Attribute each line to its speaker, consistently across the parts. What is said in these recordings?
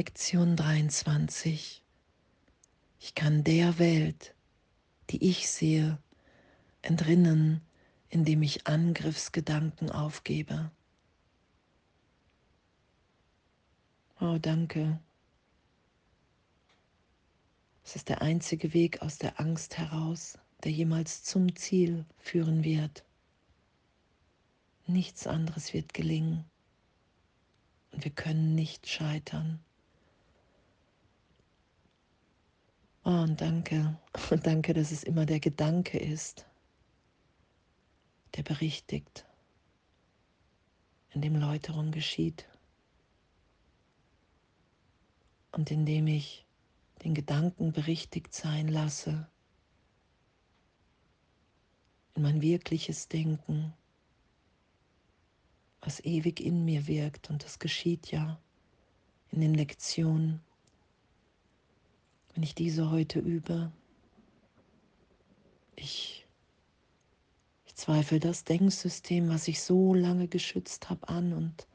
Speaker 1: Lektion 23. Ich kann der Welt, die ich sehe, entrinnen, indem ich Angriffsgedanken aufgebe. Oh, danke. Es ist der einzige Weg aus der Angst heraus, der jemals zum Ziel führen wird. Nichts anderes wird gelingen und wir können nicht scheitern. Oh, und danke, und danke, dass es immer der Gedanke ist, der berichtigt, in dem Läuterung geschieht. Und indem ich den Gedanken berichtigt sein lasse, in mein wirkliches Denken, was ewig in mir wirkt. Und das geschieht ja in den Lektionen, wenn ich diese heute übe. Ich, ich zweifle das Denksystem, was ich so lange geschützt habe, an und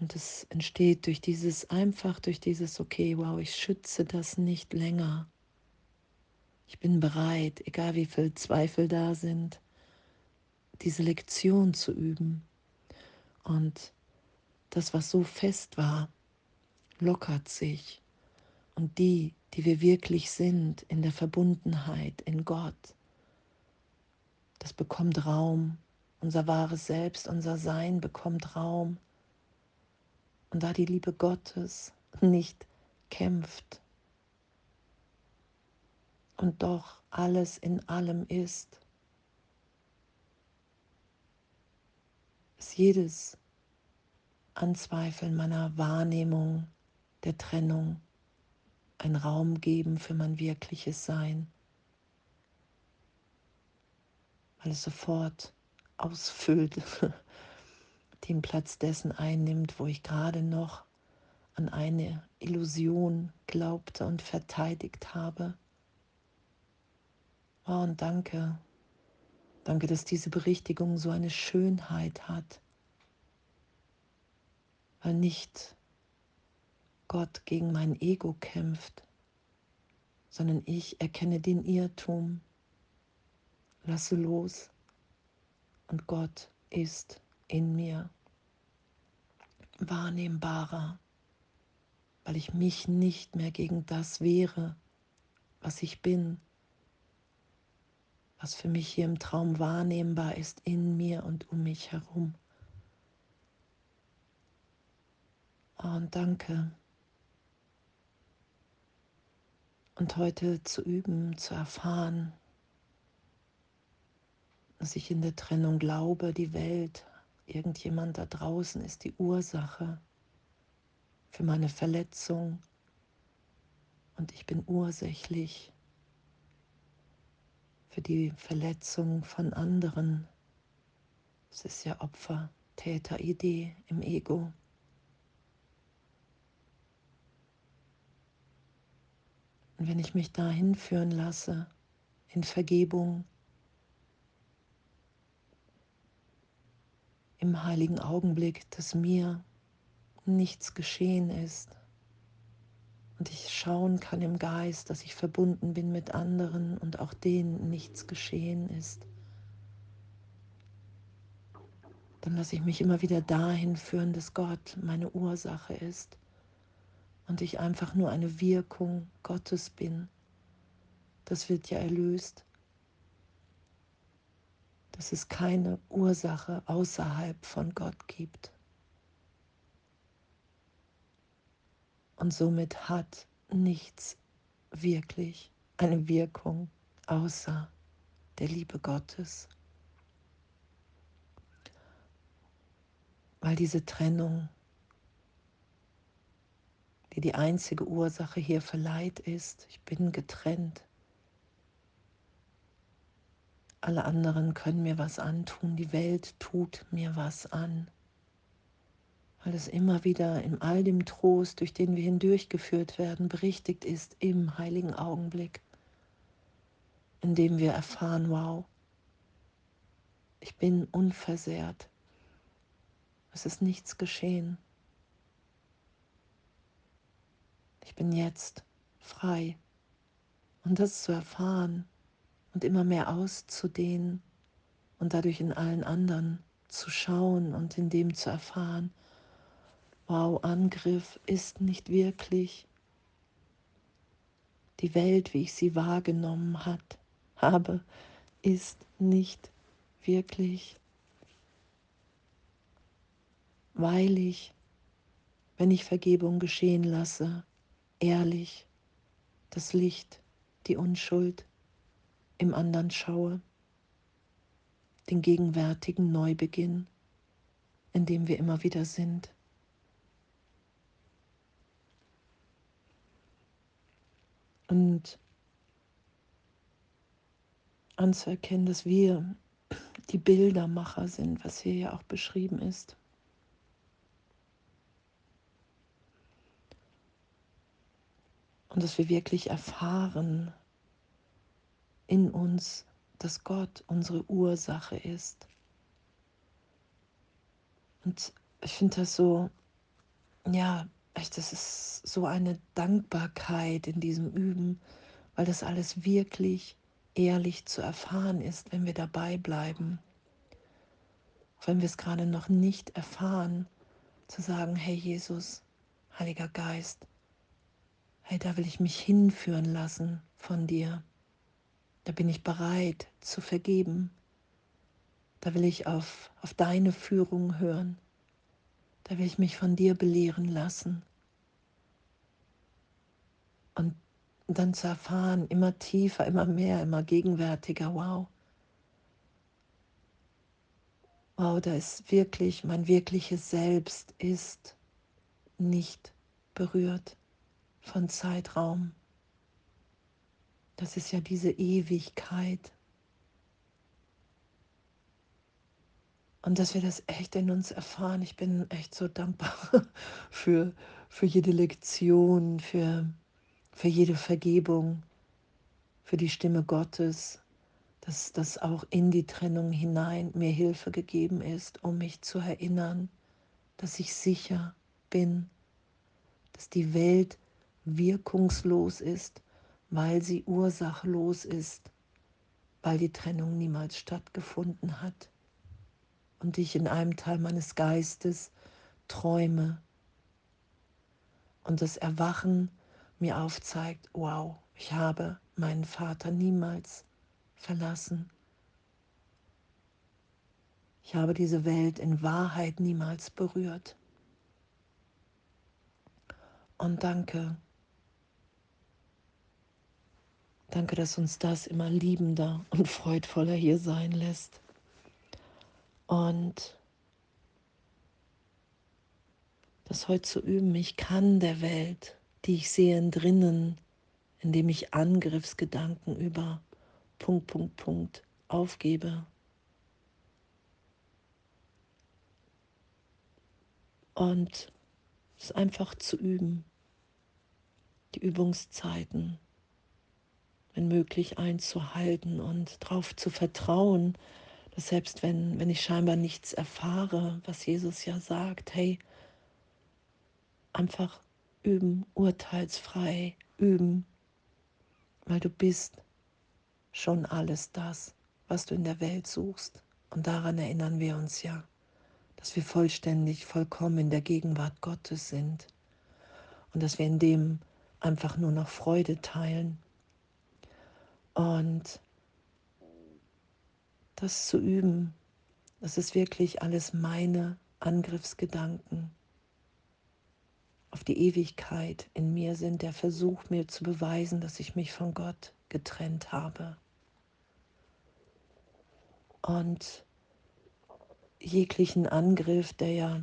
Speaker 1: und es entsteht durch dieses, einfach durch dieses, okay, wow, ich schütze das nicht länger. Ich bin bereit, egal wie viel Zweifel da sind, diese Lektion zu üben. Und das, was so fest war, lockert sich. Und die, die wir wirklich sind, in der Verbundenheit, in Gott, das bekommt Raum. Unser wahres Selbst, unser Sein bekommt Raum. Und da die Liebe Gottes nicht kämpft und doch alles in allem ist, ist jedes Anzweifeln meiner Wahrnehmung der Trennung ein Raum geben für mein wirkliches Sein, weil es sofort ausfüllt den Platz dessen einnimmt, wo ich gerade noch an eine Illusion glaubte und verteidigt habe. Oh, und danke, danke, dass diese Berichtigung so eine Schönheit hat, weil nicht Gott gegen mein Ego kämpft, sondern ich erkenne den Irrtum, lasse los und Gott ist in mir wahrnehmbarer, weil ich mich nicht mehr gegen das wehre, was ich bin, was für mich hier im Traum wahrnehmbar ist, in mir und um mich herum. Und danke. Und heute zu üben, zu erfahren, dass ich in der Trennung glaube, die Welt Irgendjemand da draußen ist die Ursache für meine Verletzung und ich bin ursächlich für die Verletzung von anderen. Es ist ja Opfer, Täter, Idee im Ego. Und wenn ich mich dahin führen lasse, in Vergebung, im heiligen Augenblick, dass mir nichts geschehen ist und ich schauen kann im Geist, dass ich verbunden bin mit anderen und auch denen nichts geschehen ist, dann lasse ich mich immer wieder dahin führen, dass Gott meine Ursache ist und ich einfach nur eine Wirkung Gottes bin. Das wird ja erlöst dass es keine Ursache außerhalb von Gott gibt. Und somit hat nichts wirklich eine Wirkung außer der Liebe Gottes. Weil diese Trennung, die die einzige Ursache hier verleiht ist, ich bin getrennt, alle anderen können mir was antun, die Welt tut mir was an. Weil es immer wieder in all dem Trost, durch den wir hindurchgeführt werden, berichtigt ist im heiligen Augenblick, in dem wir erfahren, wow, ich bin unversehrt. Es ist nichts geschehen. ich bin jetzt frei. Und das zu erfahren und immer mehr auszudehnen und dadurch in allen anderen zu schauen und in dem zu erfahren, wow, Angriff ist nicht wirklich die Welt, wie ich sie wahrgenommen hat, habe, ist nicht wirklich, weil ich, wenn ich Vergebung geschehen lasse, ehrlich das Licht, die Unschuld im anderen schaue, den gegenwärtigen Neubeginn, in dem wir immer wieder sind. Und anzuerkennen, dass wir die Bildermacher sind, was hier ja auch beschrieben ist. Und dass wir wirklich erfahren in uns, dass Gott unsere Ursache ist. Und ich finde das so, ja, echt, das ist so eine Dankbarkeit in diesem Üben, weil das alles wirklich ehrlich zu erfahren ist, wenn wir dabei bleiben. Auch wenn wir es gerade noch nicht erfahren, zu sagen, hey Jesus, Heiliger Geist, hey, da will ich mich hinführen lassen von dir. Da bin ich bereit zu vergeben. Da will ich auf, auf deine Führung hören. Da will ich mich von dir belehren lassen. Und dann zu erfahren, immer tiefer, immer mehr, immer gegenwärtiger, wow. Wow, da ist wirklich, mein wirkliches Selbst ist nicht berührt von Zeitraum. Das ist ja diese Ewigkeit. Und dass wir das echt in uns erfahren. Ich bin echt so dankbar für, für jede Lektion, für, für jede Vergebung, für die Stimme Gottes, dass das auch in die Trennung hinein mir Hilfe gegeben ist, um mich zu erinnern, dass ich sicher bin, dass die Welt wirkungslos ist weil sie ursachlos ist, weil die Trennung niemals stattgefunden hat und ich in einem Teil meines Geistes träume und das Erwachen mir aufzeigt, wow, ich habe meinen Vater niemals verlassen. Ich habe diese Welt in Wahrheit niemals berührt. Und danke, Danke, dass uns das immer liebender und freudvoller hier sein lässt. Und das heute zu üben, ich kann der Welt, die ich sehe drinnen, indem ich Angriffsgedanken über Punkt, Punkt, Punkt aufgebe. Und es einfach zu üben, die Übungszeiten wenn möglich, einzuhalten und darauf zu vertrauen, dass selbst wenn, wenn ich scheinbar nichts erfahre, was Jesus ja sagt, hey, einfach üben, urteilsfrei üben, weil du bist schon alles das, was du in der Welt suchst. Und daran erinnern wir uns ja, dass wir vollständig, vollkommen in der Gegenwart Gottes sind und dass wir in dem einfach nur noch Freude teilen und das zu üben, das ist wirklich alles meine Angriffsgedanken auf die Ewigkeit in mir sind, der Versuch mir zu beweisen, dass ich mich von Gott getrennt habe. Und jeglichen Angriff, der ja,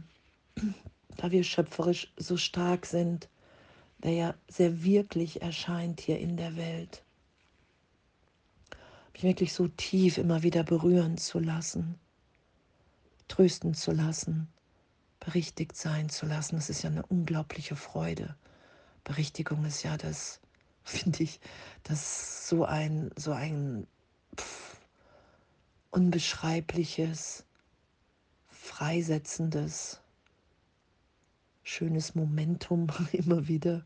Speaker 1: da wir schöpferisch so stark sind, der ja sehr wirklich erscheint hier in der Welt mich wirklich so tief immer wieder berühren zu lassen, trösten zu lassen, berichtigt sein zu lassen. Das ist ja eine unglaubliche Freude. Berichtigung ist ja das, finde ich, das so ein, so ein pff, unbeschreibliches, freisetzendes, schönes Momentum immer wieder.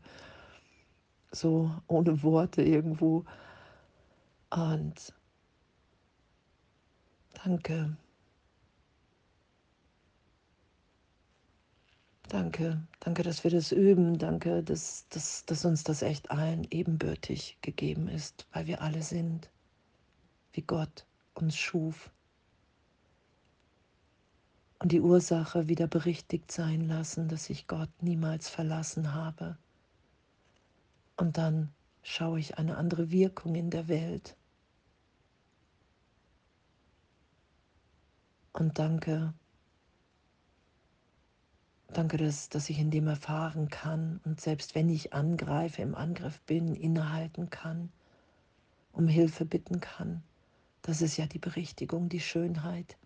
Speaker 1: so ohne Worte irgendwo. Und danke. Danke, danke, dass wir das üben. Danke, dass, dass, dass uns das echt allen ebenbürtig gegeben ist, weil wir alle sind, wie Gott uns schuf. Und die Ursache wieder berichtigt sein lassen, dass ich Gott niemals verlassen habe. Und dann schaue ich eine andere Wirkung in der Welt. Und danke, Danke, dass, dass ich in dem erfahren kann und selbst wenn ich angreife, im Angriff bin, innehalten kann, um Hilfe bitten kann. Das ist ja die Berichtigung, die Schönheit.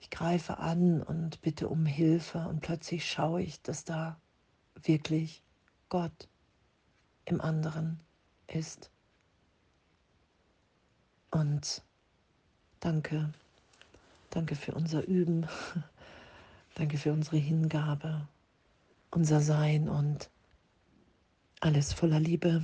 Speaker 1: Ich greife an und bitte um Hilfe und plötzlich schaue ich, dass da wirklich Gott im anderen ist. Und danke, danke für unser Üben. Danke für unsere Hingabe, unser Sein und alles voller Liebe.